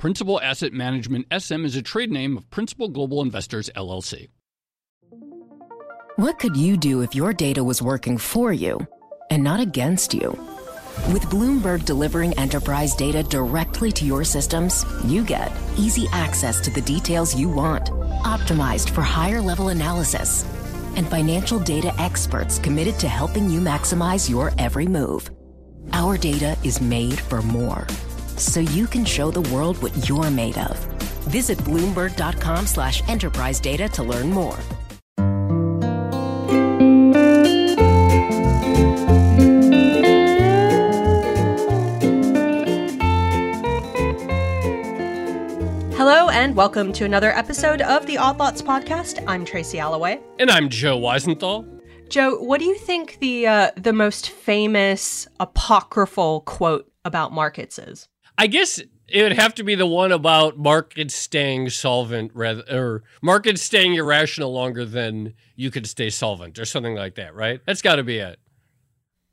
Principal Asset Management SM is a trade name of Principal Global Investors LLC. What could you do if your data was working for you and not against you? With Bloomberg delivering enterprise data directly to your systems, you get easy access to the details you want, optimized for higher level analysis, and financial data experts committed to helping you maximize your every move. Our data is made for more so you can show the world what you're made of. Visit Bloomberg.com slash enterprise data to learn more. Hello and welcome to another episode of the Odd Lots podcast. I'm Tracy Alloway. And I'm Joe Weisenthal. Joe, what do you think the uh, the most famous apocryphal quote about markets is? I guess it would have to be the one about markets staying solvent rather or markets staying irrational longer than you could stay solvent or something like that, right? That's got to be it.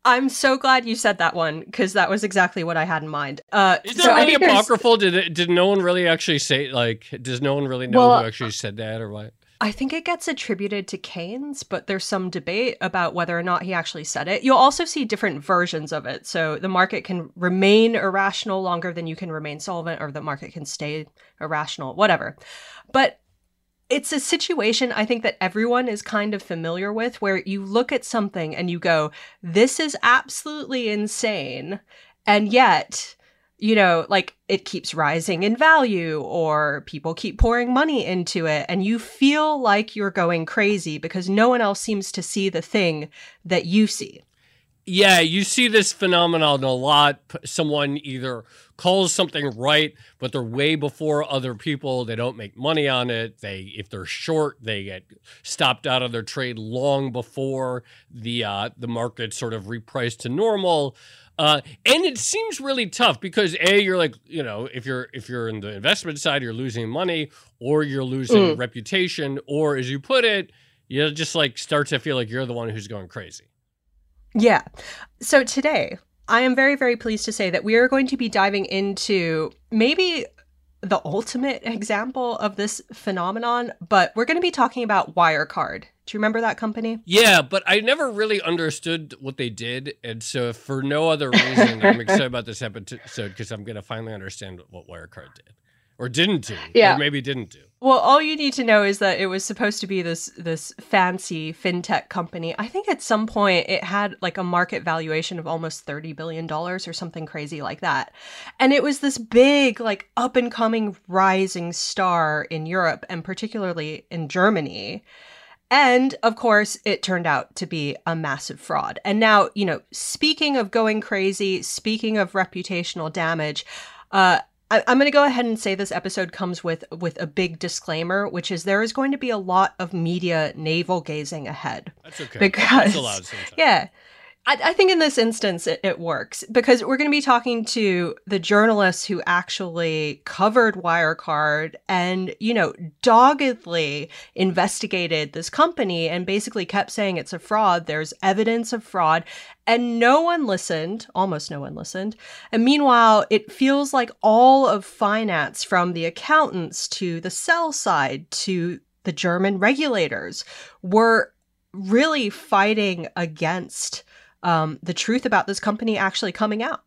I'm so glad you said that one because that was exactly what I had in mind. Uh, Is that really apocryphal? Did it, did no one really actually say like? Does no one really know well, who actually said that or what? I think it gets attributed to Keynes, but there's some debate about whether or not he actually said it. You'll also see different versions of it. So the market can remain irrational longer than you can remain solvent, or the market can stay irrational, whatever. But it's a situation I think that everyone is kind of familiar with where you look at something and you go, this is absolutely insane. And yet, you know, like it keeps rising in value or people keep pouring money into it and you feel like you're going crazy because no one else seems to see the thing that you see. Yeah, you see this phenomenon a lot. Someone either calls something right, but they're way before other people. They don't make money on it. They, if they're short, they get stopped out of their trade long before the uh, the market sort of repriced to normal. Uh, and it seems really tough because a you're like you know if you're if you're in the investment side you're losing money or you're losing mm. reputation or as you put it you just like start to feel like you're the one who's going crazy. Yeah. So today I am very very pleased to say that we are going to be diving into maybe the ultimate example of this phenomenon, but we're going to be talking about Wirecard. Do you remember that company? Yeah, but I never really understood what they did. And so, for no other reason, I'm excited about this episode because I'm going to finally understand what Wirecard did or didn't do. Yeah. Or maybe didn't do. Well, all you need to know is that it was supposed to be this this fancy fintech company. I think at some point it had like a market valuation of almost 30 billion dollars or something crazy like that. And it was this big like up and coming rising star in Europe and particularly in Germany. And of course, it turned out to be a massive fraud. And now, you know, speaking of going crazy, speaking of reputational damage, uh, I, am going to go ahead and say this episode comes with with a big disclaimer, which is there is going to be a lot of media navel gazing ahead. That's okay. Because That's yeah, I, I, think in this instance it, it works because we're going to be talking to the journalists who actually covered Wirecard and, you know, doggedly investigated this company and basically kept saying it's a fraud. There's evidence of fraud. And no one listened, almost no one listened. And meanwhile, it feels like all of finance, from the accountants to the sell side to the German regulators, were really fighting against um, the truth about this company actually coming out.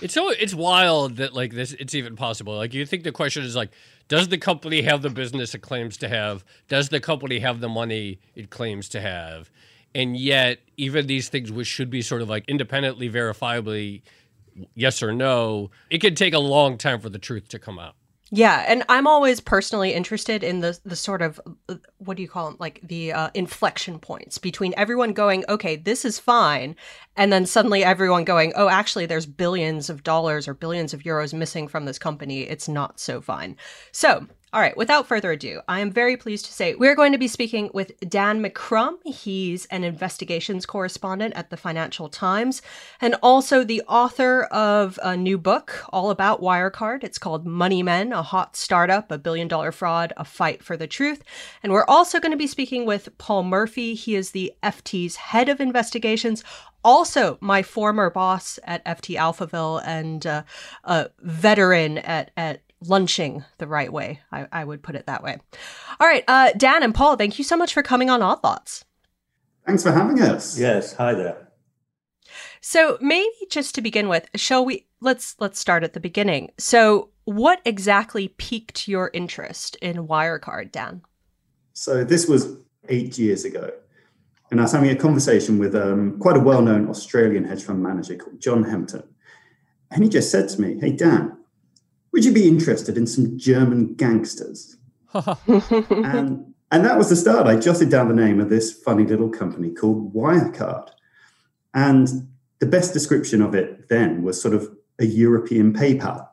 It's so it's wild that like this it's even possible. Like you think the question is like, does the company have the business it claims to have? Does the company have the money it claims to have? And yet, even these things which should be sort of like independently verifiably yes or no, it could take a long time for the truth to come out. Yeah, and I'm always personally interested in the the sort of uh, what do you call them, like the uh, inflection points between everyone going, okay, this is fine, and then suddenly everyone going, oh, actually, there's billions of dollars or billions of euros missing from this company. It's not so fine. So All right, without further ado, I am very pleased to say we're going to be speaking with Dan McCrum. He's an investigations correspondent at the Financial Times and also the author of a new book all about Wirecard. It's called Money Men, a hot startup, a billion dollar fraud, a fight for the truth. And we're also going to be speaking with Paul Murphy. He is the FT's head of investigations, also my former boss at FT Alphaville and uh, a veteran at, at lunching the right way. I, I would put it that way. All right, uh, Dan and Paul, thank you so much for coming on Odd Lots. Thanks for having us. Yes, hi there. So maybe just to begin with, shall we let's let's start at the beginning. So what exactly piqued your interest in Wirecard, Dan? So this was eight years ago. And I was having a conversation with um, quite a well-known Australian hedge fund manager called John Hempton. And he just said to me, Hey Dan, would you be interested in some German gangsters? and, and that was the start. I jotted down the name of this funny little company called Wirecard. And the best description of it then was sort of a European PayPal.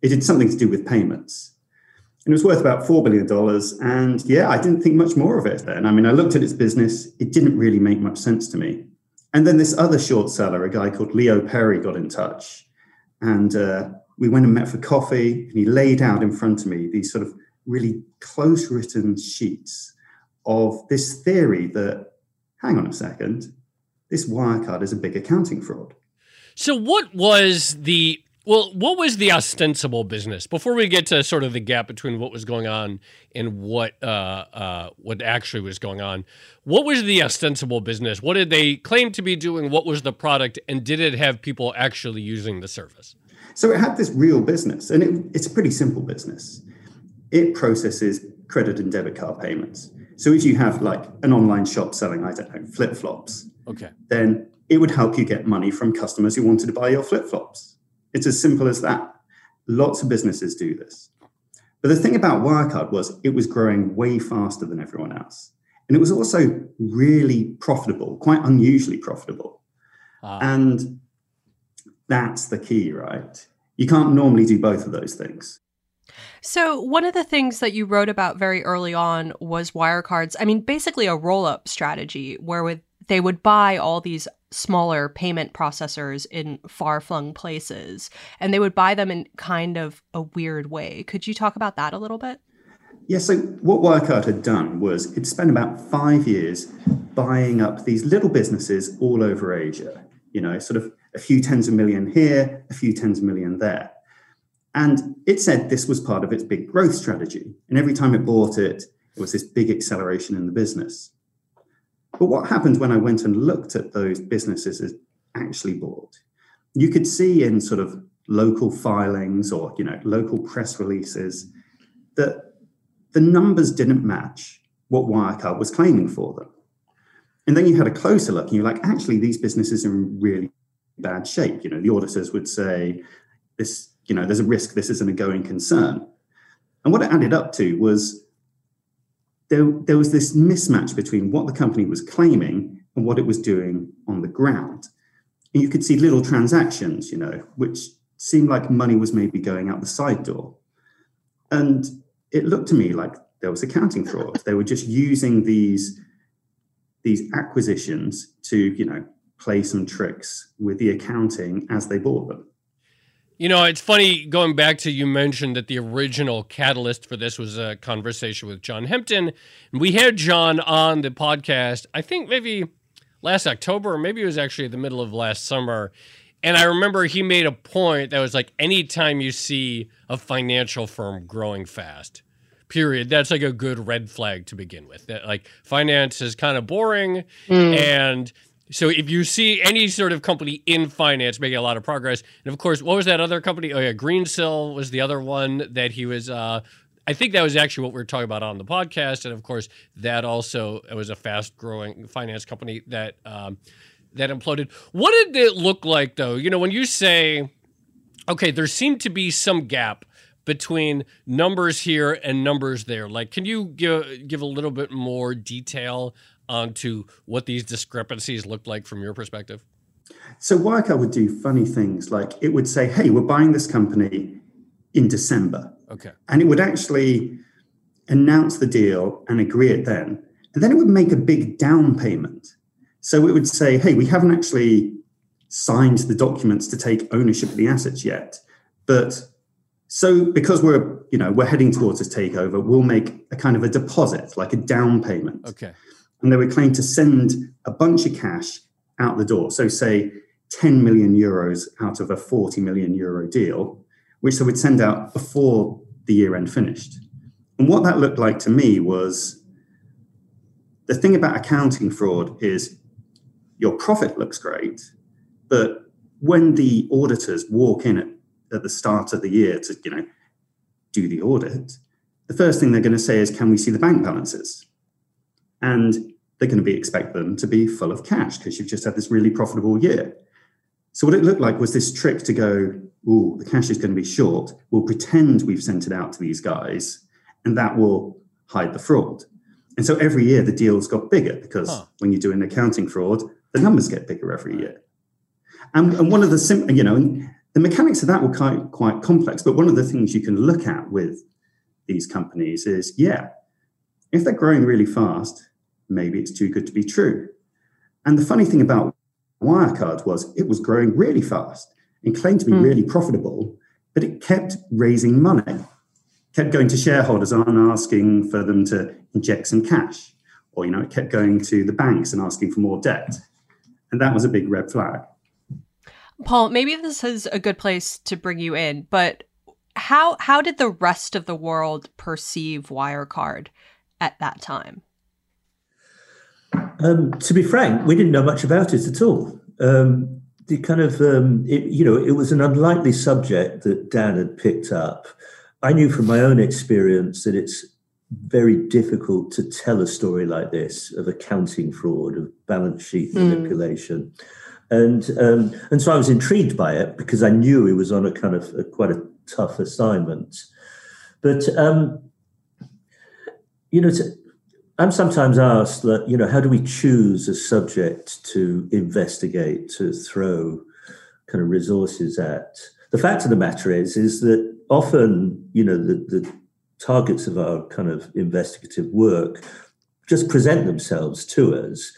It had something to do with payments. And it was worth about $4 billion. And yeah, I didn't think much more of it then. I mean, I looked at its business, it didn't really make much sense to me. And then this other short seller, a guy called Leo Perry, got in touch. And uh, we went and met for coffee, and he laid out in front of me these sort of really close written sheets of this theory that, hang on a second, this Wirecard is a big accounting fraud. So, what was the well, what was the ostensible business before we get to sort of the gap between what was going on and what uh, uh, what actually was going on? What was the ostensible business? What did they claim to be doing? What was the product, and did it have people actually using the service? So it had this real business, and it, it's a pretty simple business. It processes credit and debit card payments. So if you have like an online shop selling, I don't know, flip flops, okay, then it would help you get money from customers who wanted to buy your flip flops. It's as simple as that. Lots of businesses do this. But the thing about Wirecard was it was growing way faster than everyone else. And it was also really profitable, quite unusually profitable. Uh. And that's the key, right? You can't normally do both of those things. So, one of the things that you wrote about very early on was Wirecard's, I mean, basically a roll up strategy where with, they would buy all these smaller payment processors in far flung places and they would buy them in kind of a weird way. Could you talk about that a little bit? Yeah, so what Wirecard had done was it spent about five years buying up these little businesses all over Asia, you know, sort of a few tens of million here, a few tens of million there. And it said this was part of its big growth strategy. And every time it bought it, it was this big acceleration in the business. But what happened when I went and looked at those businesses it actually bought? You could see in sort of local filings or you know local press releases that the numbers didn't match what Wirecard was claiming for them. And then you had a closer look and you're like, actually, these businesses are in really bad shape. You know, the auditors would say, this, you know, there's a risk this isn't a going concern. And what it added up to was there, there was this mismatch between what the company was claiming and what it was doing on the ground. And you could see little transactions, you know, which seemed like money was maybe going out the side door. And it looked to me like there was accounting fraud. they were just using these, these acquisitions to, you know, play some tricks with the accounting as they bought them. You know, it's funny going back to you mentioned that the original catalyst for this was a conversation with John Hempton. And we had John on the podcast, I think maybe last October, or maybe it was actually the middle of last summer. And I remember he made a point that was like anytime you see a financial firm growing fast, period, that's like a good red flag to begin with. That like finance is kind of boring mm. and so if you see any sort of company in finance making a lot of progress, and of course, what was that other company? Oh yeah, Greensill was the other one that he was. Uh, I think that was actually what we were talking about on the podcast, and of course, that also was a fast-growing finance company that um, that imploded. What did it look like, though? You know, when you say, okay, there seemed to be some gap between numbers here and numbers there. Like, can you give give a little bit more detail onto what these discrepancies looked like from your perspective? So Wirecard would do funny things like it would say, "Hey, we're buying this company in December," okay, and it would actually announce the deal and agree it then. And then it would make a big down payment. So it would say, hey, we haven't actually signed the documents to take ownership of the assets yet. But so because we're, you know, we're heading towards this takeover, we'll make a kind of a deposit, like a down payment. Okay. And they would claim to send a bunch of cash out the door. So say 10 million euros out of a 40 million euro deal, which they would send out before the year end finished. And what that looked like to me was the thing about accounting fraud is your profit looks great, but when the auditors walk in at, at the start of the year to, you know, do the audit, the first thing they're going to say is, can we see the bank balances? And they're going to be expect them to be full of cash because you've just had this really profitable year. So what it looked like was this trick to go, oh, the cash is going to be short. We'll pretend we've sent it out to these guys, and that will hide the fraud. And so every year the deals got bigger because huh. when you're doing accounting fraud, the numbers get bigger every year. And, and one of the sim- you know, the mechanics of that were quite quite complex. But one of the things you can look at with these companies is, yeah, if they're growing really fast, maybe it's too good to be true. And the funny thing about Wirecard was it was growing really fast and claimed to be mm. really profitable, but it kept raising money, kept going to shareholders and asking for them to inject some cash, or you know, it kept going to the banks and asking for more debt, and that was a big red flag. Paul, maybe this is a good place to bring you in, but how how did the rest of the world perceive Wirecard at that time? Um, to be frank, we didn't know much about it at all. Um, the kind of um, it, you know it was an unlikely subject that Dan had picked up. I knew from my own experience that it's very difficult to tell a story like this of accounting fraud, of balance sheet hmm. manipulation, mm. and um, and so I was intrigued by it because I knew he was on a kind of a, quite a tough assignment. But um, you know, to, I'm sometimes asked that, you know, how do we choose a subject to investigate, to throw kind of resources at? The fact of the matter is, is that often, you know, the, the targets of our kind of investigative work just present themselves to us.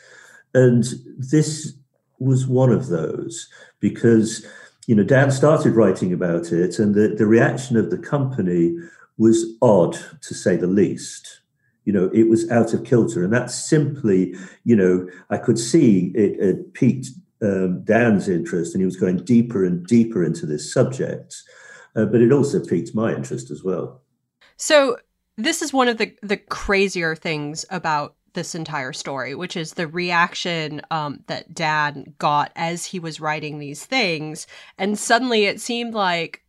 And this was one of those because, you know, Dan started writing about it, and the, the reaction of the company was odd, to say the least you know it was out of kilter. And that's simply you know i could see it, it piqued um, dan's interest and he was going deeper and deeper into this subject. Uh, but it also piqued my interest as well. So this is one of the the crazier things about this entire story, which is the reaction um, that Dan got as he was writing these things. And suddenly it seemed like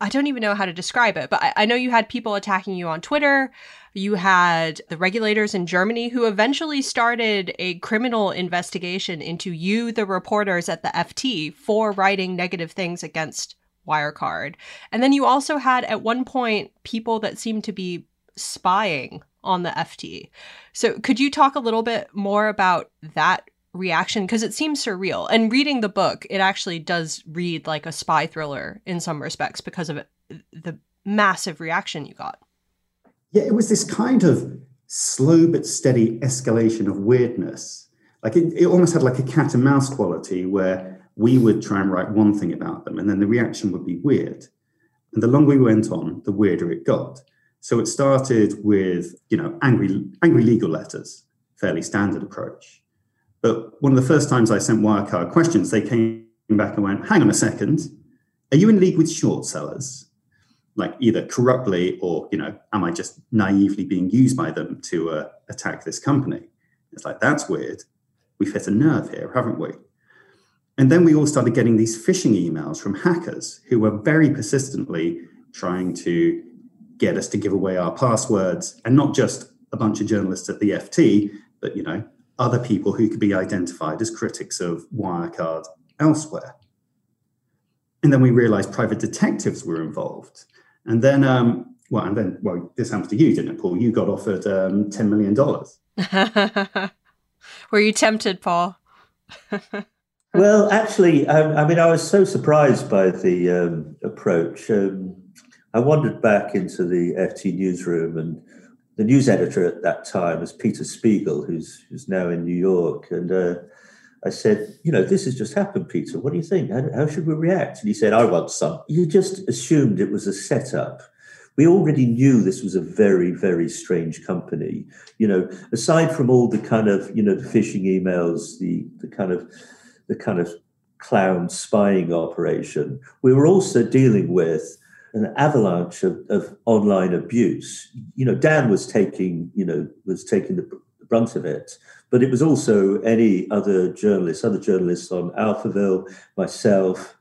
I, don't even know how to describe it, but I, I know you had people attacking you on Twitter. You had the regulators in Germany who eventually started a criminal investigation into you, the reporters at the FT, for writing negative things against Wirecard. And then you also had at one point people that seemed to be spying on the FT. So could you talk a little bit more about that reaction because it seems surreal. And reading the book, it actually does read like a spy thriller in some respects because of the massive reaction you got. Yeah, it was this kind of slow but steady escalation of weirdness. Like it, it almost had like a cat and mouse quality where we would try and write one thing about them and then the reaction would be weird. And the longer we went on, the weirder it got. So it started with, you know, angry, angry legal letters, fairly standard approach. But one of the first times I sent Wirecard questions, they came back and went, hang on a second, are you in league with short sellers? like either corruptly or you know am i just naively being used by them to uh, attack this company? It's like that's weird. We've hit a nerve here haven't we? And then we all started getting these phishing emails from hackers who were very persistently trying to get us to give away our passwords and not just a bunch of journalists at the ft but you know other people who could be identified as critics of wirecard elsewhere and then we realized private detectives were involved and then, um, well, and then, well, this happens to you, didn't it, Paul? You got offered um, $10 million. Were you tempted, Paul? well, actually, um, I mean, I was so surprised by the um, approach. Um, I wandered back into the FT newsroom, and the news editor at that time was Peter Spiegel, who's, who's now in New York. And uh, I said, You know, this has just happened, Peter. What do you think? How, how should we react? And he said, I want some. You just assumed it was a setup we already knew this was a very, very strange company. You know, aside from all the kind of, you know, the phishing emails, the the kind of the kind of clown spying operation, we were also dealing with an avalanche of, of online abuse. You know, Dan was taking, you know, was taking the brunt of it, but it was also any other journalists, other journalists on Alphaville, myself,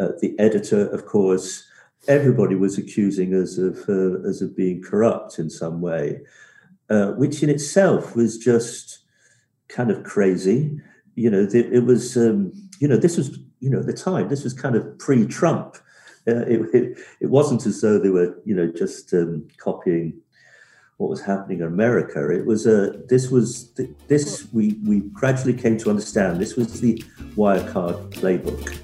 uh, the editor, of course, everybody was accusing us of uh, us of being corrupt in some way, uh, which in itself was just kind of crazy. You know, it, it was um, you know this was you know at the time this was kind of pre-Trump. Uh, it, it, it wasn't as though they were you know just um, copying what was happening in America. It was a this was this we we gradually came to understand. This was the Wirecard playbook.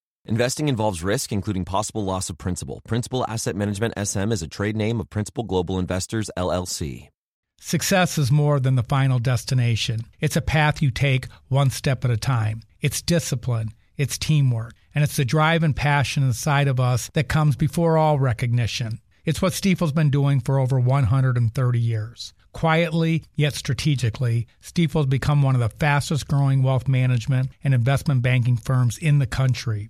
Investing involves risk, including possible loss of principal. Principal Asset Management SM is a trade name of Principal Global Investors, LLC. Success is more than the final destination. It's a path you take one step at a time. It's discipline, it's teamwork, and it's the drive and passion inside of us that comes before all recognition. It's what Stifel's been doing for over 130 years. Quietly, yet strategically, Stifel's become one of the fastest growing wealth management and investment banking firms in the country.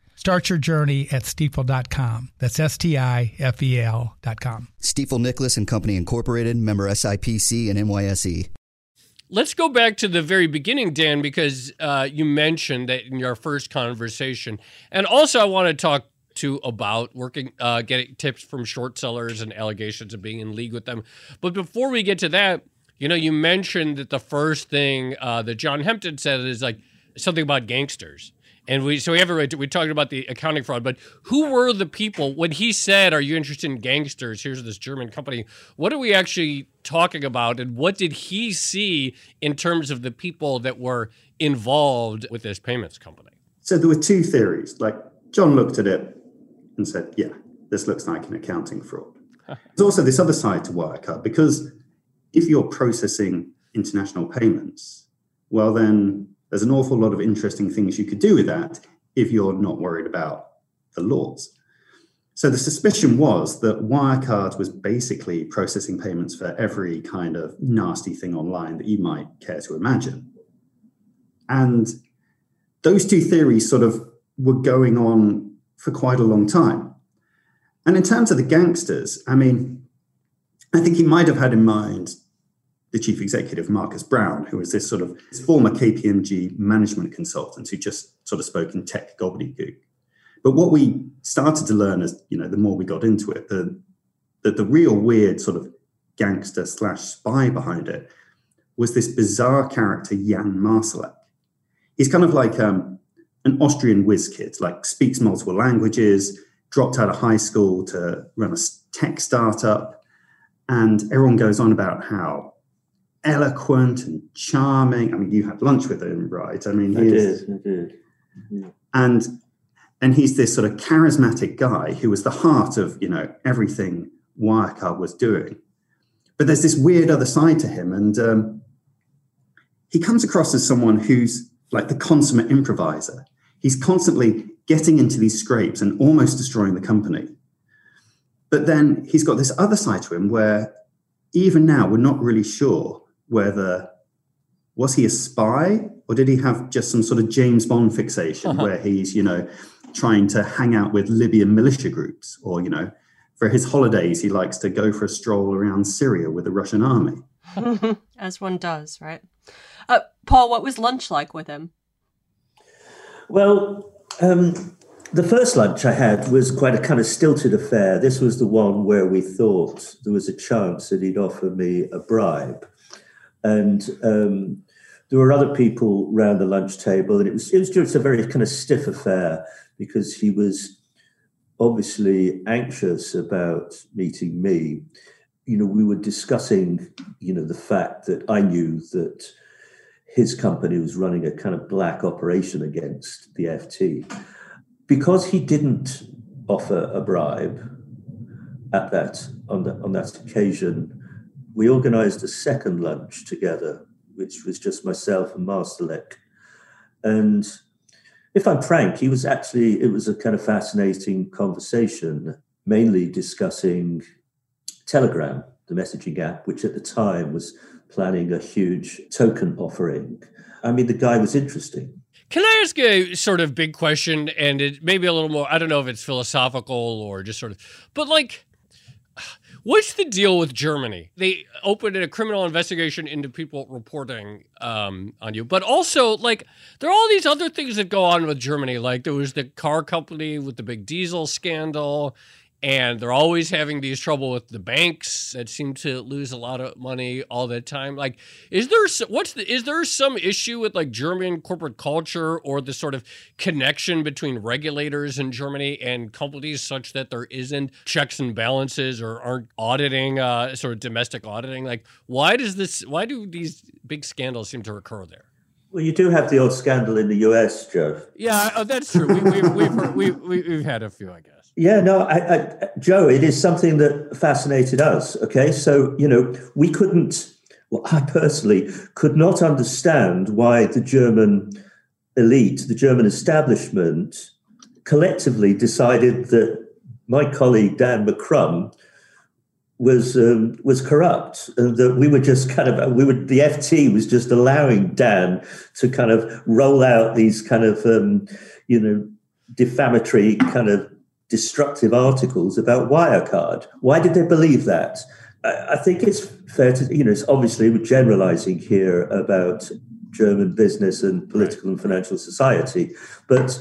Start your journey at stifel.com. That's S T I F E L.com. Stifel Nicolaus and Company Incorporated, member SIPC and NYSE. Let's go back to the very beginning, Dan, because uh, you mentioned that in your first conversation. And also, I want to talk to about working, uh, getting tips from short sellers and allegations of being in league with them. But before we get to that, you know, you mentioned that the first thing uh, that John Hempton said is like something about gangsters. And we so we have we talked about the accounting fraud, but who were the people when he said, "Are you interested in gangsters?" Here's this German company. What are we actually talking about, and what did he see in terms of the people that were involved with this payments company? So there were two theories. Like John looked at it and said, "Yeah, this looks like an accounting fraud." There's also this other side to Wirecard because if you're processing international payments, well then there's an awful lot of interesting things you could do with that if you're not worried about the laws. So the suspicion was that Wirecard was basically processing payments for every kind of nasty thing online that you might care to imagine. And those two theories sort of were going on for quite a long time. And in terms of the gangsters, I mean, I think he might have had in mind the chief executive, Markus Braun, who was this sort of former KPMG management consultant who just sort of spoke in tech gobbledygook. But what we started to learn as, you know, the more we got into it, the, that the real weird sort of gangster slash spy behind it was this bizarre character, Jan Marsalek. He's kind of like um, an Austrian whiz kid, like speaks multiple languages, dropped out of high school to run a tech startup. And everyone goes on about how eloquent and charming. I mean, you had lunch with him, right? I mean, I did, I did. Yeah. And and he's this sort of charismatic guy who was the heart of you know everything Wirecard was doing. But there's this weird other side to him, and um, he comes across as someone who's like the consummate improviser. He's constantly getting into these scrapes and almost destroying the company. But then he's got this other side to him where even now we're not really sure whether was he a spy or did he have just some sort of James Bond fixation uh-huh. where he's, you know, trying to hang out with Libyan militia groups or, you know, for his holidays he likes to go for a stroll around Syria with the Russian army. As one does, right? Uh, Paul, what was lunch like with him? Well, um, the first lunch I had was quite a kind of stilted affair. This was the one where we thought there was a chance that he'd offer me a bribe. And um, there were other people round the lunch table, and it was, it was just a very kind of stiff affair because he was obviously anxious about meeting me. You know, we were discussing, you know, the fact that I knew that his company was running a kind of black operation against the FT because he didn't offer a bribe at that on, the, on that occasion, we organised a second lunch together, which was just myself and Marsalek. And if I'm frank, he was actually it was a kind of fascinating conversation, mainly discussing Telegram, the messaging app, which at the time was planning a huge token offering. I mean, the guy was interesting. Can I ask a sort of big question and it maybe a little more I don't know if it's philosophical or just sort of but like what's the deal with Germany? They opened a criminal investigation into people reporting um, on you, but also like there are all these other things that go on with Germany. Like there was the car company with the big diesel scandal, and they're always having these trouble with the banks that seem to lose a lot of money all the time like is there what's the is there some issue with like german corporate culture or the sort of connection between regulators in germany and companies such that there isn't checks and balances or aren't auditing uh, sort of domestic auditing like why does this why do these big scandals seem to occur there well, you do have the old scandal in the U.S., Joe. Yeah, oh, that's true. We, we, we've, heard, we, we, we've had a few, I guess. Yeah, no, I, I, Joe, it is something that fascinated us. Okay, so you know, we couldn't. Well, I personally could not understand why the German elite, the German establishment, collectively decided that my colleague Dan McCrum was um, was corrupt, and that we were just kind of we were the FT was just allowing Dan to kind of roll out these kind of um, you know defamatory kind of destructive articles about Wirecard. Why did they believe that? I think it's fair to, you know, it's obviously we're generalizing here about German business and political and financial society, but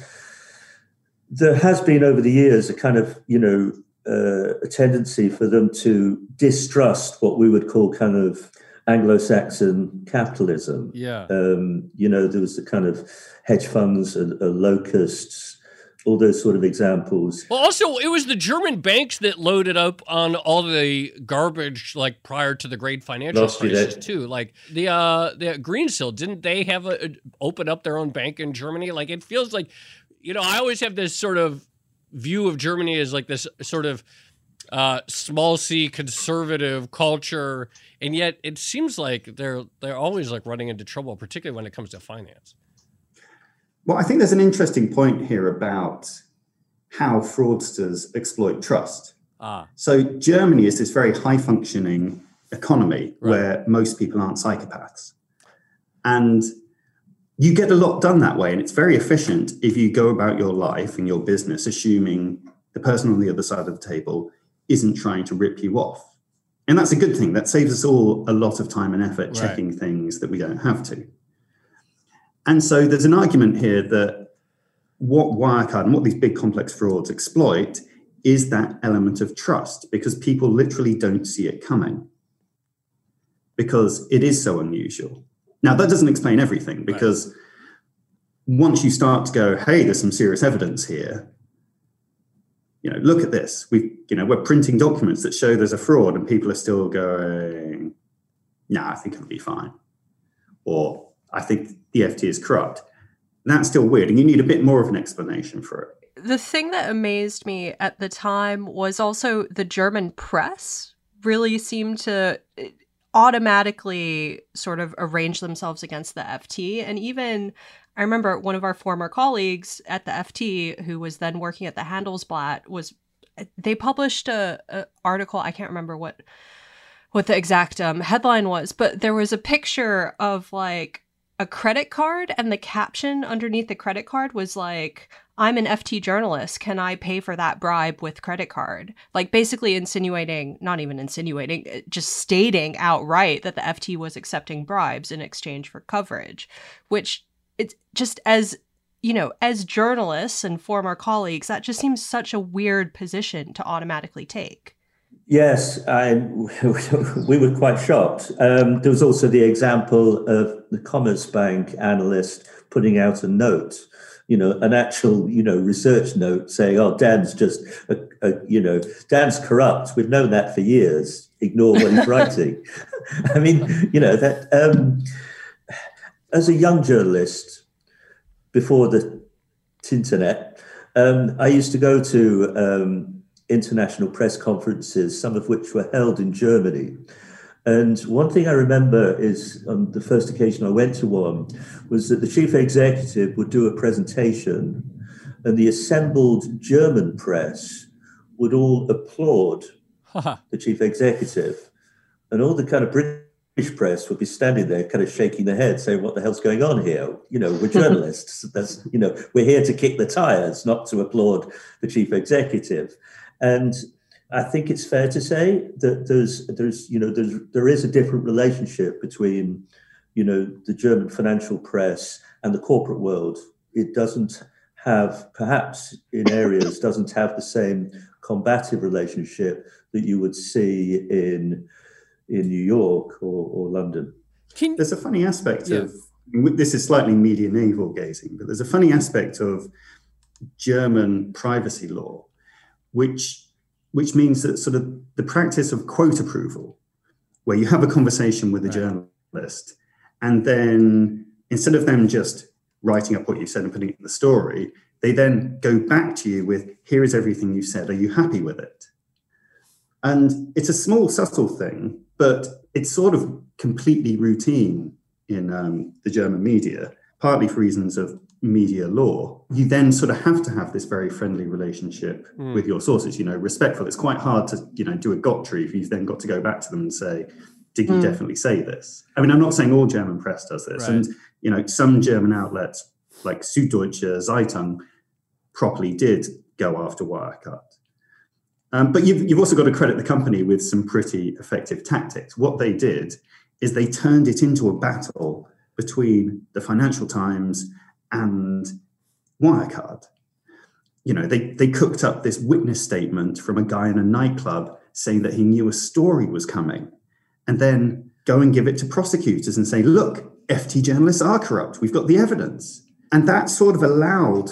there has been over the years a kind of, you know, uh, a tendency for them to distrust what we would call kind of Anglo-Saxon capitalism. Yeah. Um, you know, there was the kind of hedge funds and locusts all those sort of examples. Well, also, it was the German banks that loaded up on all the garbage, like prior to the great financial crisis, too. Like the uh, the Greensill, didn't they have a, open up their own bank in Germany? Like it feels like, you know, I always have this sort of view of Germany as like this sort of uh, small c conservative culture, and yet it seems like they're they're always like running into trouble, particularly when it comes to finance. Well, I think there's an interesting point here about how fraudsters exploit trust. Ah. So Germany is this very high functioning economy right. where most people aren't psychopaths. And you get a lot done that way. And it's very efficient if you go about your life and your business assuming the person on the other side of the table isn't trying to rip you off. And that's a good thing. That saves us all a lot of time and effort right. checking things that we don't have to. And so there's an argument here that what Wirecard and what these big complex frauds exploit is that element of trust because people literally don't see it coming because it is so unusual. Now, that doesn't explain everything because right. once you start to go, hey, there's some serious evidence here, you know, look at this. We, you know, we're printing documents that show there's a fraud, and people are still going, nah, I think it'll be fine. Or I think the FT is corrupt. That's still weird, and you need a bit more of an explanation for it. The thing that amazed me at the time was also the German press really seemed to automatically sort of arrange themselves against the FT. And even, I remember one of our former colleagues at the FT, who was then working at the Handelsblatt, was they published a, a article. I can't remember what what the exact um, headline was, but there was a picture of like a credit card, and the caption underneath the credit card was like, I'm an FT journalist. Can I pay for that bribe with credit card? Like basically insinuating, not even insinuating, uh, just stating outright that the FT was accepting bribes in exchange for coverage, which it's just as you know, as journalists and former colleagues, that just seems such a weird position to automatically take. Yes, I, we were quite shocked. Um, there was also the example of the Commerzbank analyst putting out a note, you know, an actual, you know, research note saying, "Oh, Dan's just, a, a, you know, Dan's corrupt. We've known that for years. Ignore what he's writing." I mean, you know, that um, as a young journalist before the internet, um, I used to go to um, international press conferences, some of which were held in Germany. And one thing I remember is on the first occasion I went to one was that the chief executive would do a presentation and the assembled German press would all applaud the chief executive. And all the kind of British press would be standing there kind of shaking their head saying, what the hell's going on here? You know, we're journalists. That's, you know, we're here to kick the tires, not to applaud the chief executive. And I think it's fair to say that there's there's you know there's there is a different relationship between you know the German financial press and the corporate world. It doesn't have perhaps in areas doesn't have the same combative relationship that you would see in in New York or, or London. Can, there's a funny aspect yeah. of this is slightly media navel gazing, but there's a funny aspect of German privacy law which which means that sort of the practice of quote approval, where you have a conversation with a right. journalist, and then instead of them just writing up what you said and putting it in the story, they then go back to you with, here is everything you said. Are you happy with it? And it's a small, subtle thing, but it's sort of completely routine in um, the German media, partly for reasons of media law, you then sort of have to have this very friendly relationship mm. with your sources, you know, respectful. It's quite hard to, you know, do a Gottlieb if you've then got to go back to them and say, did you mm. definitely say this? I mean, I'm not saying all German press does this. Right. And, you know, some German outlets like Süddeutsche Zeitung properly did go after Wirecard. Um, but you've, you've also got to credit the company with some pretty effective tactics. What they did is they turned it into a battle between the Financial Times and Wirecard. You know, they, they cooked up this witness statement from a guy in a nightclub saying that he knew a story was coming, and then go and give it to prosecutors and say, look, FT journalists are corrupt. We've got the evidence. And that sort of allowed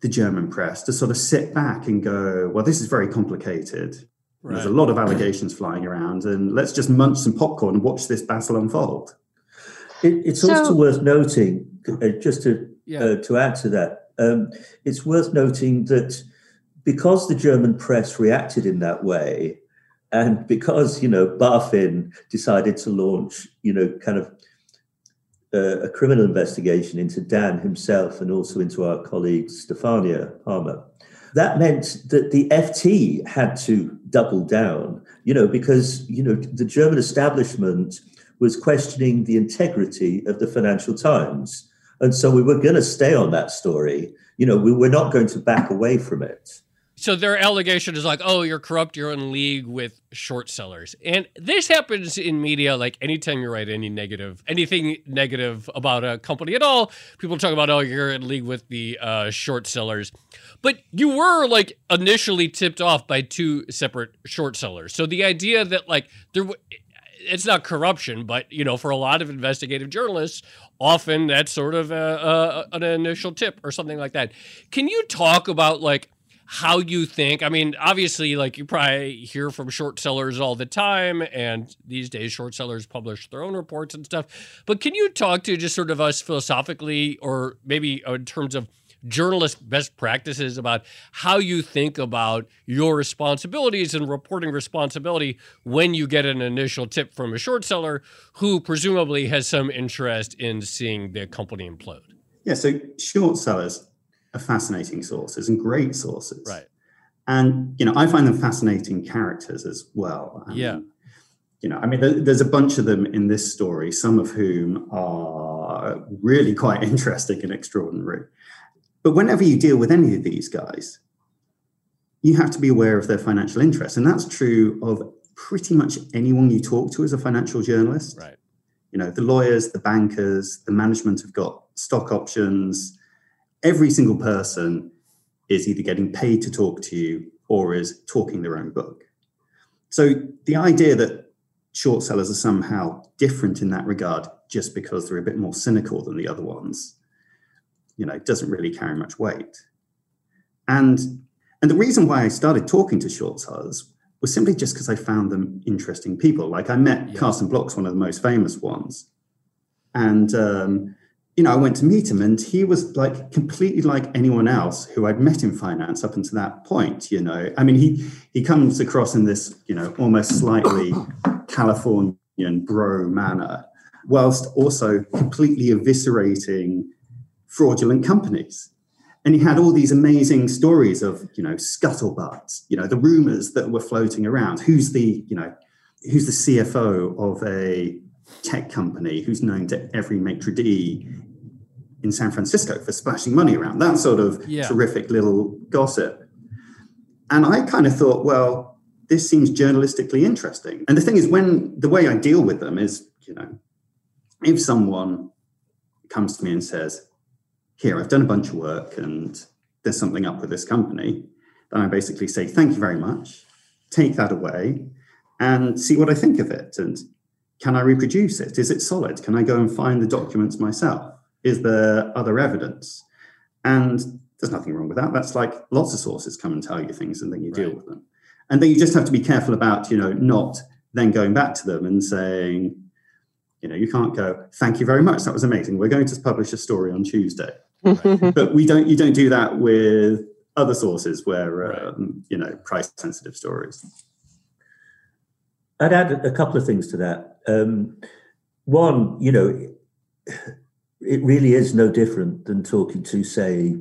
the German press to sort of sit back and go, well, this is very complicated. Right. There's a lot of allegations flying around, and let's just munch some popcorn and watch this battle unfold. It, it's so, also worth noting, uh, just to yeah. uh, to add to that, um, it's worth noting that because the German press reacted in that way, and because you know BaFin decided to launch, you know, kind of uh, a criminal investigation into Dan himself and also into our colleague Stefania Palma. That meant that the FT had to double down, you know, because you know the German establishment was questioning the integrity of the Financial Times. And so we were going to stay on that story. You know, we were not going to back away from it. So their allegation is like, oh, you're corrupt, you're in league with short sellers. And this happens in media like anytime you write any negative, anything negative about a company at all, people talk about, oh, you're in league with the uh, short sellers. But you were like initially tipped off by two separate short sellers. So the idea that like there it's not corruption, but you know, for a lot of investigative journalists, often that's sort of a, a, an initial tip or something like that. Can you talk about like how you think? I mean, obviously, like you probably hear from short sellers all the time, and these days, short sellers publish their own reports and stuff. But can you talk to just sort of us philosophically, or maybe uh, in terms of journalist best practices about how you think about your responsibilities and reporting responsibility when you get an initial tip from a short seller who presumably has some interest in seeing the company implode. Yeah, so short sellers are fascinating sources and great sources. Right. And, you know, I find them fascinating characters as well. I Yeah. mean, you know, I mean, there's a bunch of them in this story, some of whom are really quite interesting and extraordinary. But whenever you deal with any of these guys, you have to be aware of their financial interests. And that's true of pretty much anyone you talk to as a financial journalist. Right. You know, the lawyers, the bankers, the management have got stock options. Every single person is either getting paid to talk to you or is talking their own book. So the idea that short sellers are somehow different in that regard just because they're a bit more cynical than the other ones, you know, doesn't really carry much weight. And and the reason why I started talking to short sellers was simply just because I found them interesting people. Like I met Yeah. Carson Block's one of the most famous ones. And um, you know, I went to meet him and he was like completely like anyone else who I'd met in finance up until that point, you know. I mean, he he comes across in this, you know, almost slightly Californian bro manner, whilst also completely eviscerating fraudulent companies. And he had all these amazing stories of, you know, scuttlebutt, you know, the rumors that were floating around. Who's the, you know, who's the CFO of a tech company who's known to every maitre d' in San Francisco for splashing money around? That sort of Yeah. terrific little gossip. And I kind of thought, well, this seems journalistically interesting. And the thing is, when the way I deal with them is, you know, if someone comes to me and says, here, I've done a bunch of work and there's something up with this company, then I basically say, thank you very much, take that away and see what I think of it. And can I reproduce it? Is it solid? Can I go and find the documents myself? Is there other evidence? And there's nothing wrong with that. That's like lots of sources come and tell you things and then you deal with them. And then you just have to be careful about, you know, not then going back to them and saying, you know, you can't go, thank you very much. That was amazing. We're going to publish a story on Tuesday. But we don't, you don't do that with other sources where, Right. um, you know, price sensitive stories. I'd add a couple of things to that. Um, one, you know, it really is no different than talking to, say,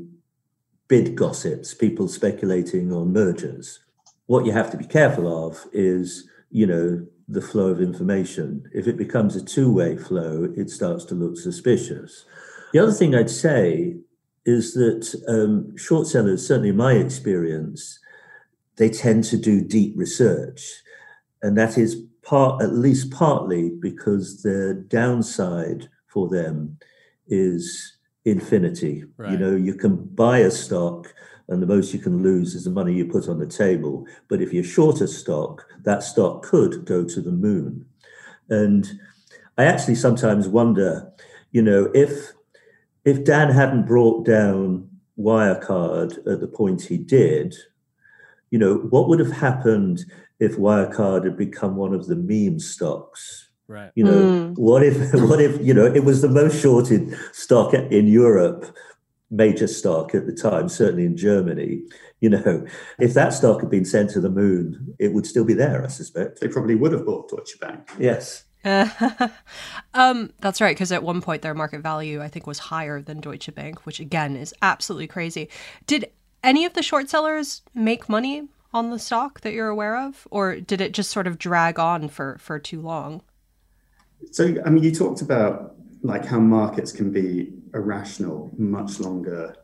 bid gossips, people speculating on mergers. What you have to be careful of is, you know, the flow of information. If it becomes a two way flow, it starts to look suspicious. The other thing I'd say is that um, short sellers, certainly in my experience, they tend to do deep research. And that is part at least partly because the downside for them is infinity. You know you can buy a stock and the most you can lose is the money you put on the table. But if you're short a stock that stock could go to the moon. And i actually sometimes wonder you know if if dan hadn't brought down wirecard at the point he did you know what would have happened if Wirecard had become one of the meme stocks. Right. You know, Mm. what if what if you know it was the most shorted stock in Europe, major stock at the time, certainly in Germany. You know, if that stock had been sent to the moon, it would still be there, I suspect. They probably would have bought Deutsche Bank. Yes. um, that's right, because at one point their market value, I think, was higher than Deutsche Bank, which again is absolutely crazy. Did any of the short sellers make money on the stock that you're aware of, or did it just sort of drag on for for too long? So, I mean, you talked about like how markets can be irrational much longer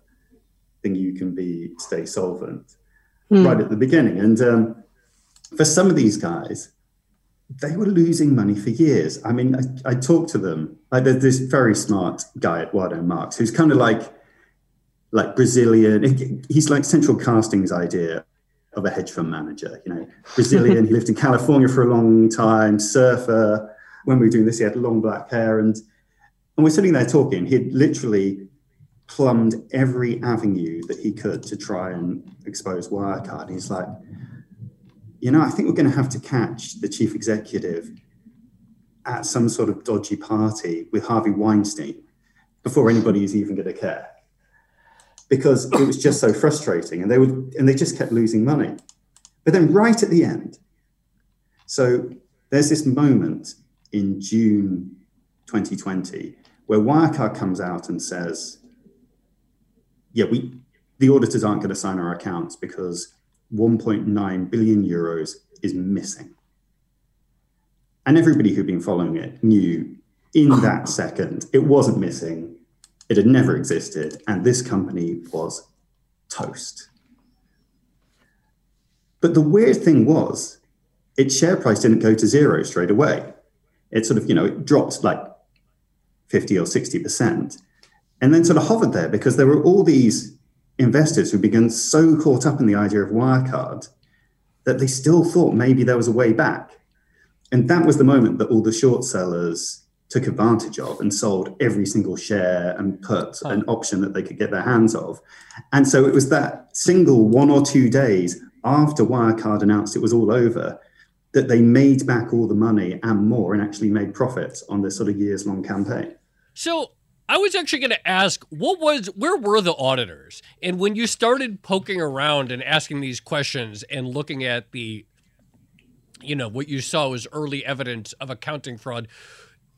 than you can be stay solvent right at the beginning. And um, for some of these guys, they were losing money for years. I mean, I, I talked to them. Like, there's this very smart guy, at Eduardo Marx, who's kind of like like Brazilian. He's like central casting's idea of a hedge fund manager. You know, Brazilian. he lived in California for a long time. Surfer. When we were doing this, he had long black hair, and and we're sitting there talking. He'd literally plumbed every avenue that he could to try and expose Wirecard. He's like, you know, I think we're going to have to catch the chief executive at some sort of dodgy party with Harvey Weinstein before anybody is even going to care. Because it was just so frustrating and they would and they just kept losing money. But then right at the end so there's this moment in june 2020 where wirecard comes out and says yeah, we the auditors aren't going to sign our accounts because 1.9 billion euros is missing. And everybody who'd been following it knew in that second it wasn't missing, it had never existed, and this company was toast. But the weird thing was, its share price didn't go to zero straight away. It sort of, you know, it dropped like 50 or 60%, and then sort of hovered there because there were all these investors who began so caught up in the idea of Wirecard that they still thought maybe there was a way back. And that was the moment that all the short sellers took advantage of and sold every single share and put oh. an option that they could get their hands of. And so it was that single one or two days after Wirecard announced it was all over that they made back all the money and more and actually made profits on this sort of years long campaign. So I was actually going to ask, what was, where were the auditors? And when you started poking around and asking these questions and looking at the, you know, what you saw was early evidence of accounting fraud,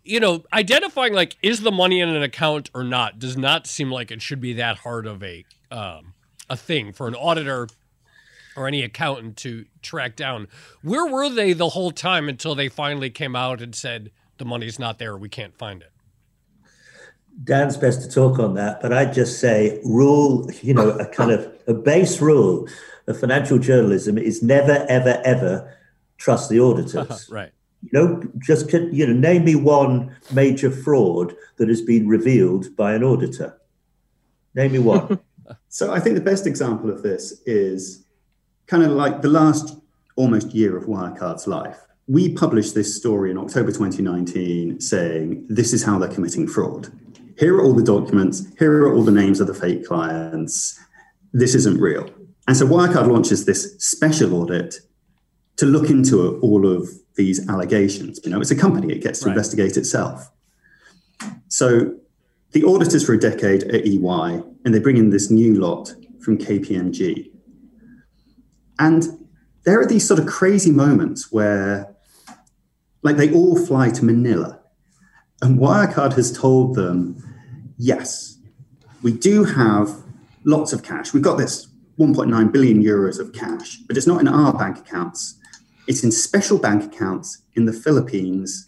you know, identifying like is the money in an account or not does not seem like it should be that hard of a um, a thing for an auditor or any accountant to track down. Where were they the whole time until they finally came out and said the money's not there, we can't find it? Dan's best to talk on that, but I'd just say rule, you know, a kind of a base rule of financial journalism is never, ever, ever trust the auditors. right. You know, just you know, name me one major fraud that has been revealed by an auditor. Name me one. so I think the best example of this is kind of like the last almost year of Wirecard's life. We published this story in October 2019 saying this is how they're committing fraud here are all the documents, here are all the names of the fake clients. This isn't real. And so Wirecard launches this special audit to look into all of these allegations. You know, it's a company, it gets to right. investigate itself. So the auditors for a decade at EY, and they bring in this new lot from KPMG. And there are these sort of crazy moments where, like, they all fly to Manila and Wirecard has told them, yes, we do have lots of cash. We've got this 1.9 billion euros of cash, but it's not in our bank accounts. It's in special bank accounts in the Philippines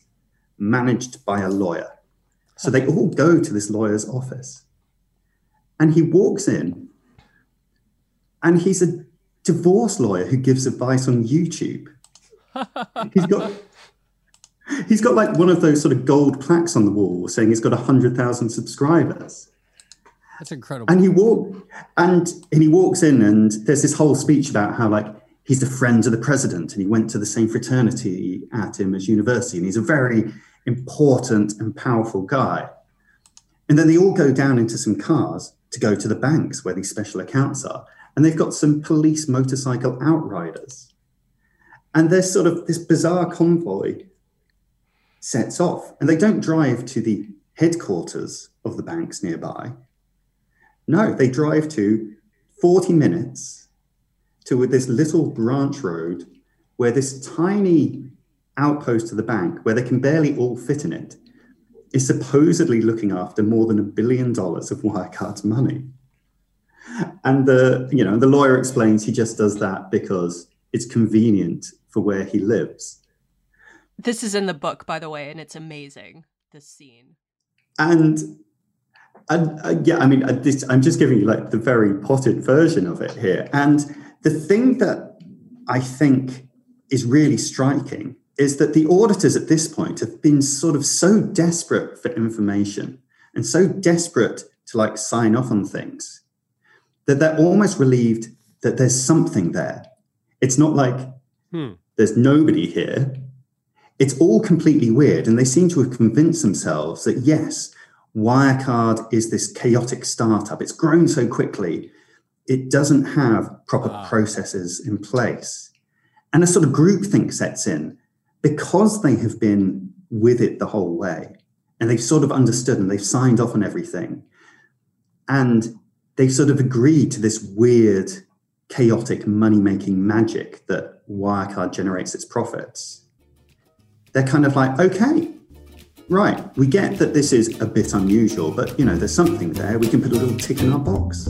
managed by a lawyer. So they all go to this lawyer's office. And he walks in, and he's a divorce lawyer who gives advice on YouTube. He's got He's got like one of those sort of gold plaques on the wall saying he's got 100,000 subscribers. That's incredible. And he walk and, and he walks in and there's this whole speech about how like he's the friend of the president and he went to the same fraternity at him as university and he's a very important and powerful guy. And then they all go down into some cars to go to the banks where these special accounts are. And they've got some police motorcycle outriders. And there's sort of this bizarre convoy sets off. And they don't drive to the headquarters of the banks nearby. No, they drive to 40 minutes to this little branch road where this tiny outpost of the bank, where they can barely all fit in it, is supposedly looking after more than a billion dollars of Wirecard's money. And the, you know, the lawyer explains he just does that because it's convenient for where he lives. This is in the book, by the way, and it's amazing. This scene. And and uh, yeah, I mean, uh, this, I'm just giving you like the very potted version of it here. And the thing that I think is really striking is that the auditors at this point have been sort of so desperate for information and so desperate to like sign off on things that they're almost relieved that there's something there. It's not like hmm. there's nobody here it's all completely weird. And they seem to have convinced themselves that, yes, Wirecard is this chaotic startup. It's grown so quickly, it doesn't have proper wow. processes in place. And a sort of groupthink sets in because they have been with it the whole way and they've sort of understood and they've signed off on everything. And they've sort of agreed to this weird, chaotic money making magic that Wirecard generates its profits they're kind of like, okay, right, we get that this is a bit unusual, but you know, there's something there. We can put a little tick in our box.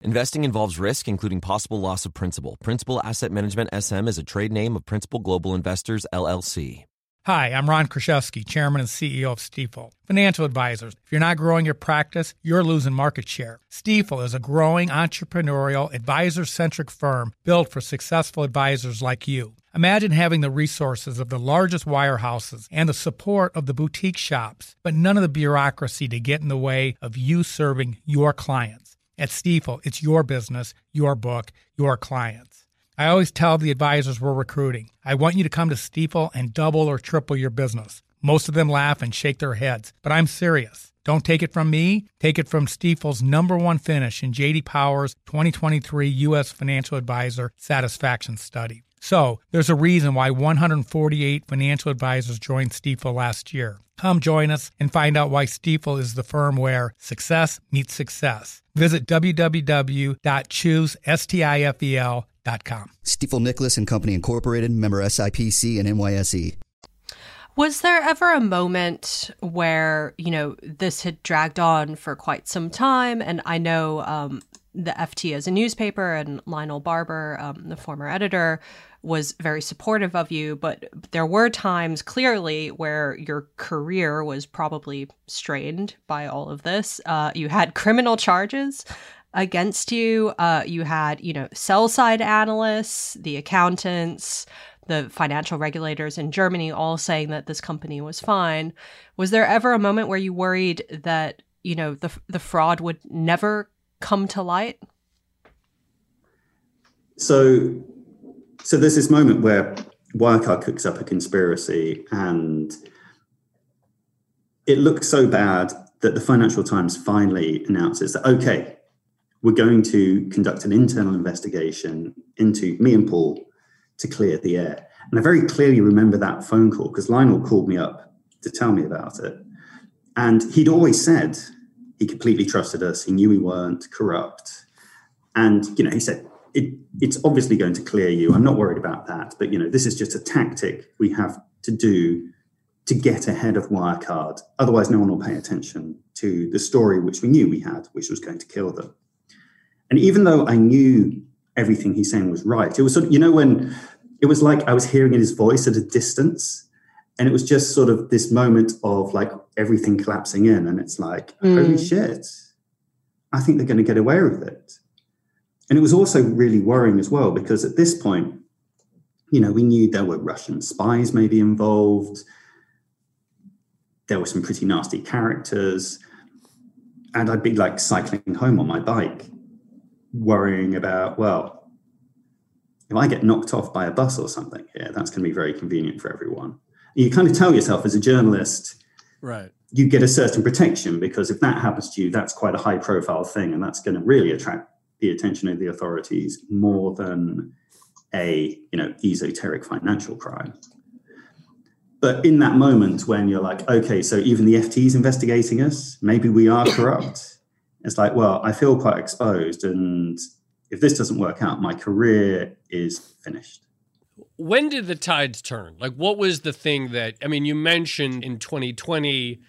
Investing involves risk, including possible loss of principal. Principal Asset Management SM is a trade name of Principal Global Investors, LLC. Hi, I'm Ron Kruszewski, Chairman and CEO of Stifel. Financial advisors, if you're not growing your practice, you're losing market share. Stifel is a growing entrepreneurial, advisor centric firm built for successful advisors like you. Imagine having the resources of the largest wirehouses and the support of the boutique shops, but none of the bureaucracy to get in the way of you serving your clients. At Stifel, it's your business, your book, your clients. I always tell the advisors we're recruiting, I want you to come to Stifel and double or triple your business. Most of them laugh and shake their heads, but I'm serious. Don't take it from me, take it from Stifel's number one finish in JD Power's 2023 U.S. Financial Advisor Satisfaction Study. So, there's a reason why 148 financial advisors joined Stifel last year. Come join us and find out why Stifel is the firm where success meets success. Visit www.choosestifel.com. Stifel Nicolaus and Company Incorporated, member SIPC and NYSE. Was there ever a moment where, you know, this had dragged on for quite some time? And I know um, the FT as a newspaper and Lionel Barber, um, the former editor, was very supportive of you, but there were times clearly where your career was probably strained by all of this. Uh, you had criminal charges against you. Uh, you had, you know, sell side analysts, the accountants, the financial regulators in Germany all saying that this company was fine. Was there ever a moment where you worried that, you know, the the fraud would never come to light? So so there's this moment where Wirecard cooks up a conspiracy and it looks so bad that the Financial Times finally announces that, okay, we're going to conduct an internal investigation into me and Paul to clear the air. And I very clearly remember that phone call because Lionel called me up to tell me about it. And he'd always said he completely trusted us. He knew we weren't corrupt. And, you know, he said, it, it's obviously going to clear you. I'm not worried about that. But you know, this is just a tactic we have to do to get ahead of Wirecard. Otherwise, no one will pay attention to the story which we knew we had, which was going to kill them. And even though I knew everything he's saying was right, it was sort of, you know, when it was like I was hearing in his voice at a distance. And it was just sort of this moment of like everything collapsing in. And it's like, mm. holy shit, I think they're going to get away with it. And it was also really worrying as well, because at this point, you know, we knew there were Russian spies maybe involved. There were some pretty nasty characters. And I'd be like cycling home on my bike, worrying about, well, if I get knocked off by a bus or something here, that's going to be very convenient for everyone. You kind of tell yourself as a journalist, right? You get a certain protection because if that happens to you, that's quite a high profile thing, and that's going to really attract the attention of the authorities more than a you know esoteric financial crime but in that moment when you're like okay so even the ft is investigating us maybe we are corrupt it's like well i feel quite exposed and if this doesn't work out my career is finished when did the tides turn? Like what was the thing that i mean you mentioned in 2020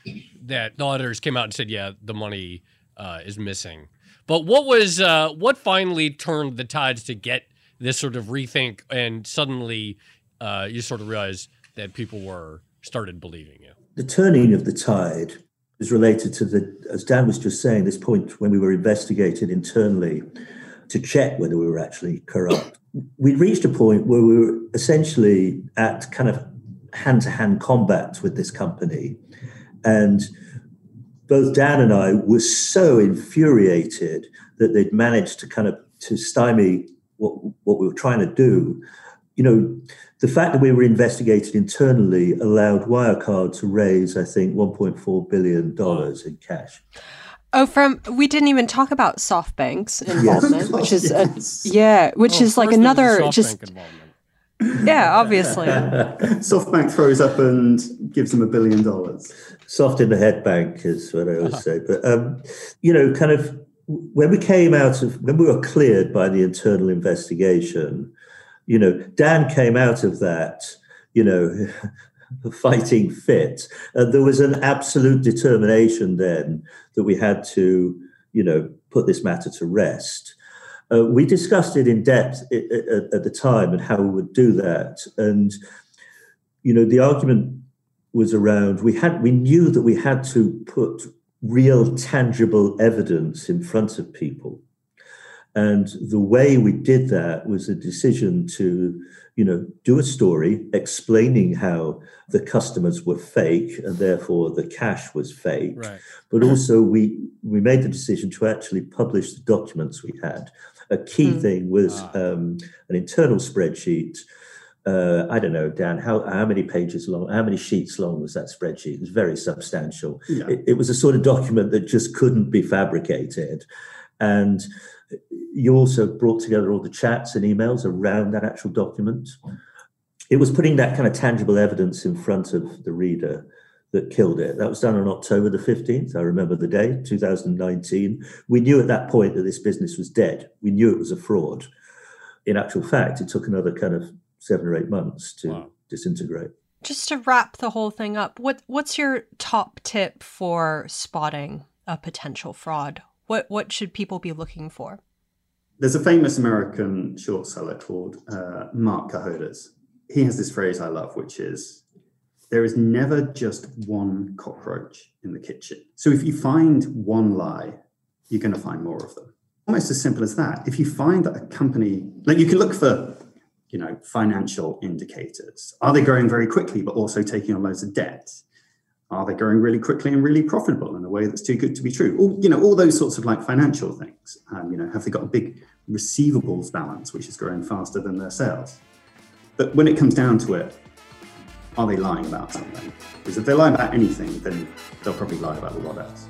that the auditors came out and said yeah the money uh, is missing. But what was uh, what finally turned the tides to get this sort of rethink, and suddenly uh, you sort of realized that people were started believing you. The turning of the tide is related to the, as Dan was just saying, this point when we were investigated internally to check whether we were actually corrupt. We reached a point where we were essentially at kind of hand to hand combat with this company. And both Dan and I were so infuriated that they'd managed to kind of to stymie what what we were trying to do. You know, the fact that we were investigated internally allowed Wirecard to raise, I think, 1.4 billion dollars in cash. Oh, from we didn't even talk about SoftBank's involvement, yes. which is a, yeah, which oh, is like another just. Yeah, obviously. SoftBank throws up and gives them a billion dollars. Soft in the head bank is what I always say. But, um, you know, kind of when we came out of, when we were cleared by the internal investigation, you know, Dan came out of that, you know, fighting fit. And there was an absolute determination then that we had to, you know, put this matter to rest. Uh, we discussed it in depth at the time and how we would do that. And, you know, the argument was around we had we knew that we had to put real tangible evidence in front of people and the way we did that was a decision to you know do a story explaining how the customers were fake and therefore the cash was fake Right. but also we we made the decision to actually publish the documents we had a key Hmm. thing was Ah. um, an internal spreadsheet uh, I don't know, Dan, how, how many pages long, how many sheets long was that spreadsheet? It was very substantial. Yeah. It, it was a sort of document that just couldn't be fabricated. And you also brought together all the chats and emails around that actual document. It was putting that kind of tangible evidence in front of the reader that killed it. That was done on October the 15th. I remember the day, 2019. We knew at that point that this business was dead. We knew it was a fraud. In actual fact, it took another kind of seven or eight months to Wow. disintegrate. Just to wrap the whole thing up, what what's your top tip for spotting a potential fraud? What what should people be looking for? There's a famous American short seller called uh, Marc Cohodes. He has this phrase I love, which is there is never just one cockroach in the kitchen. So if you find one lie, you're going to find more of them. Almost as simple as that. If you find that a company, like you can look for, you know, financial indicators. Are they growing very quickly, but also taking on loads of debt? Are they growing really quickly and really profitable in a way that's too good to be true? All, you know, all those sorts of like financial things. Um, you know, have they got a big receivables balance, which is growing faster than their sales? But when it comes down to it, are they lying about something? Because if they lie about anything, then they'll probably lie about a lot else.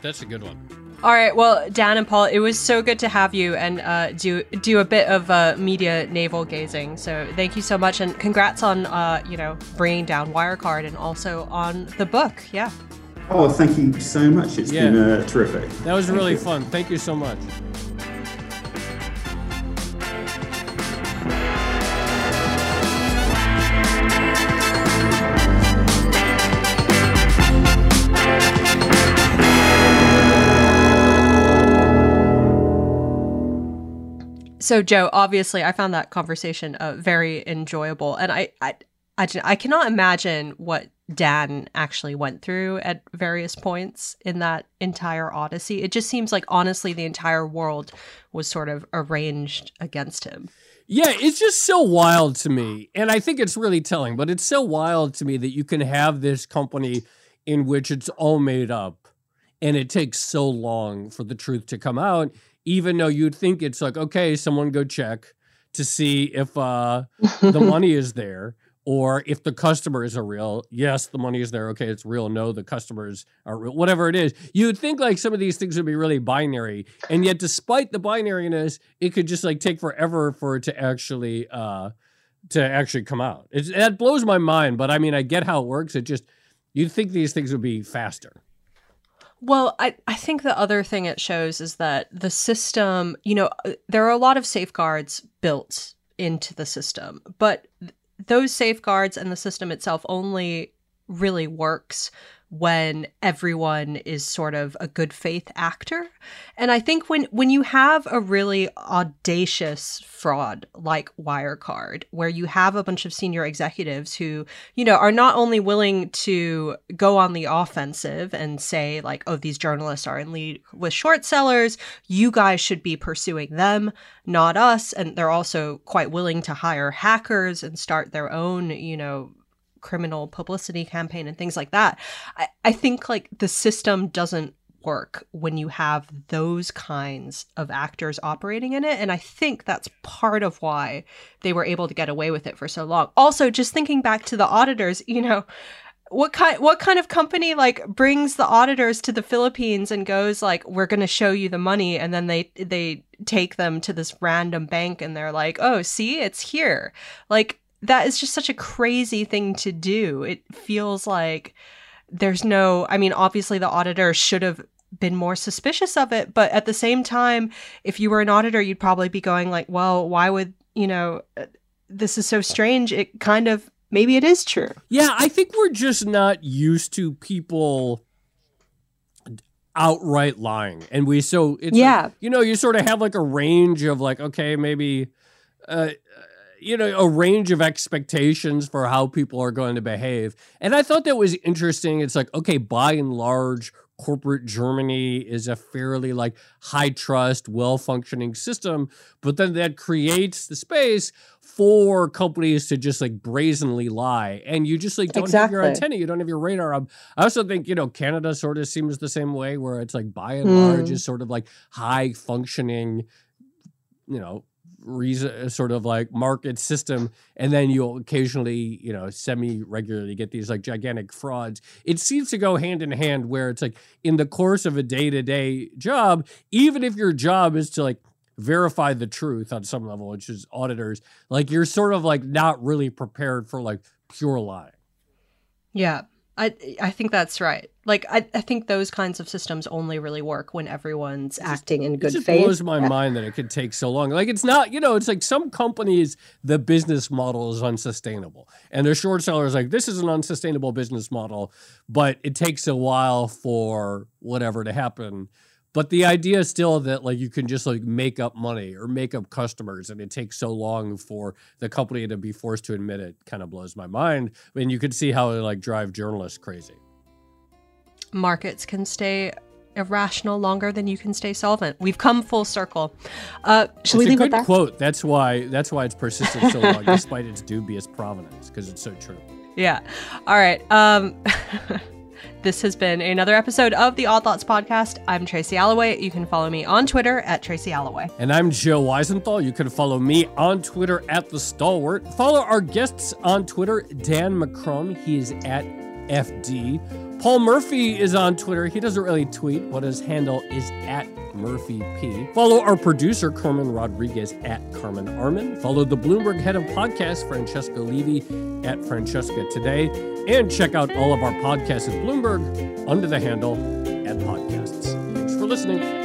That's a good one. All right, well, Dan and Paul, it was so good to have you and uh, do do a bit of uh, media navel gazing. So thank you so much, and congrats on uh, you know bringing down Wirecard and also on the book. Yeah. Oh, thank you so much. It's Yeah. been uh, terrific. That was Thank really you. fun. Thank you so much. So, Joe, obviously, I found that conversation uh, very enjoyable, and I, I, I cannot imagine what Dan actually went through at various points in that entire odyssey. It just seems like, honestly, the entire world was sort of arranged against him. Yeah, it's just so wild to me. And I think it's really telling, but it's so wild to me that you can have this company in which it's all made up and it takes so long for the truth to come out, even though you'd think it's like, okay, someone go check to see if uh, the money is there or if the customers are real. Yes, the money is there. Okay, it's real. No, the customers are real. Whatever it is, you'd think like some of these things would be really binary, and yet despite the binariness, it could just like take forever for it to actually uh, to actually come out. It's, that blows my mind. But I mean, I get how it works. It just you'd think these things would be faster. Well, I, I think the other thing it shows is that the system, you know, uh, there are a lot of safeguards built into the system, but th- those safeguards and the system itself only really works when everyone is sort of a good faith actor. And I think when when you have a really audacious fraud like Wirecard where you have a bunch of senior executives who, you know, are not only willing to go on the offensive and say like, "Oh, these journalists are in league with short sellers, you guys should be pursuing them, not us." And they're also quite willing to hire hackers and start their own, you know, criminal publicity campaign and things like that. I, I think like the system doesn't work when you have those kinds of actors operating in it. And I think that's part of why they were able to get away with it for so long. Also, just thinking back to the auditors, you know, what kind what kind of company like brings the auditors to the Philippines and goes like we're going to show you the money and then they they take them to this random bank and they're like oh see it's here like that is just such a crazy thing to do. It feels like there's no, I mean, obviously the auditor should have been more suspicious of it, but at the same time, if you were an auditor, you'd probably be going like, well, why would, you know, uh, this is so strange. It kind of maybe it is true. Yeah, I think we're just not used to people outright lying. And we so it's Yeah. like, you know, you sort of have like a range of like, okay, maybe uh you know, a range of expectations for how people are going to behave. And I thought that was interesting. It's like, okay, by and large, corporate Germany is a fairly like high trust, well functioning system, but then that creates the space for companies to just like brazenly lie. And you just like don't have your Exactly. antenna, you don't have your radar up. I also think, you know, Canada sort of seems the same way where it's like by and large Mm. is sort of like high functioning, you know, reason uh, sort of like market system and then you'll occasionally you know semi regularly get these like gigantic frauds it seems to go hand in hand where it's like in the course of a day-to-day job even if your job is to like verify the truth on some level which is auditors like you're sort of like not really prepared for like pure lying Yeah. I I think that's right. Like I, I think those kinds of systems only really work when everyone's acting in It good faith. blows my mind that it could take so long. Like it's not, you know, it's like some companies, the business model is unsustainable, and their short sellers like this is an unsustainable business model, but it takes a while for whatever to happen. But the idea is still that like you can just like make up money or make up customers, and it takes so long for the company to be forced to admit it. Kind of blows my mind. I mean, you could see how it like drive journalists crazy. Markets can stay irrational longer than you can stay solvent. We've come full circle. Uh, should we it's a leave it good there? quote. That's why. That's why it's persisted so long, despite its dubious provenance, because it's so true. Yeah. All right. Um, this has been another episode of the Odd Lots podcast. I'm Tracy Alloway. You can follow me on Twitter at Tracy Alloway. And I'm Joe Weisenthal. You can follow me on Twitter at the Stalwart. Follow our guests on Twitter. Dan McCrum, he is at FD. Paul Murphy is on Twitter. He doesn't really tweet, but his handle is at Murphy P. Follow our producer, Carmen Rodriguez, at Carmen Armen. Follow the Bloomberg head of podcast, Francesca Levy, at Francesca Today. And check out all of our podcasts at Bloomberg under the handle at podcasts. Thanks for listening.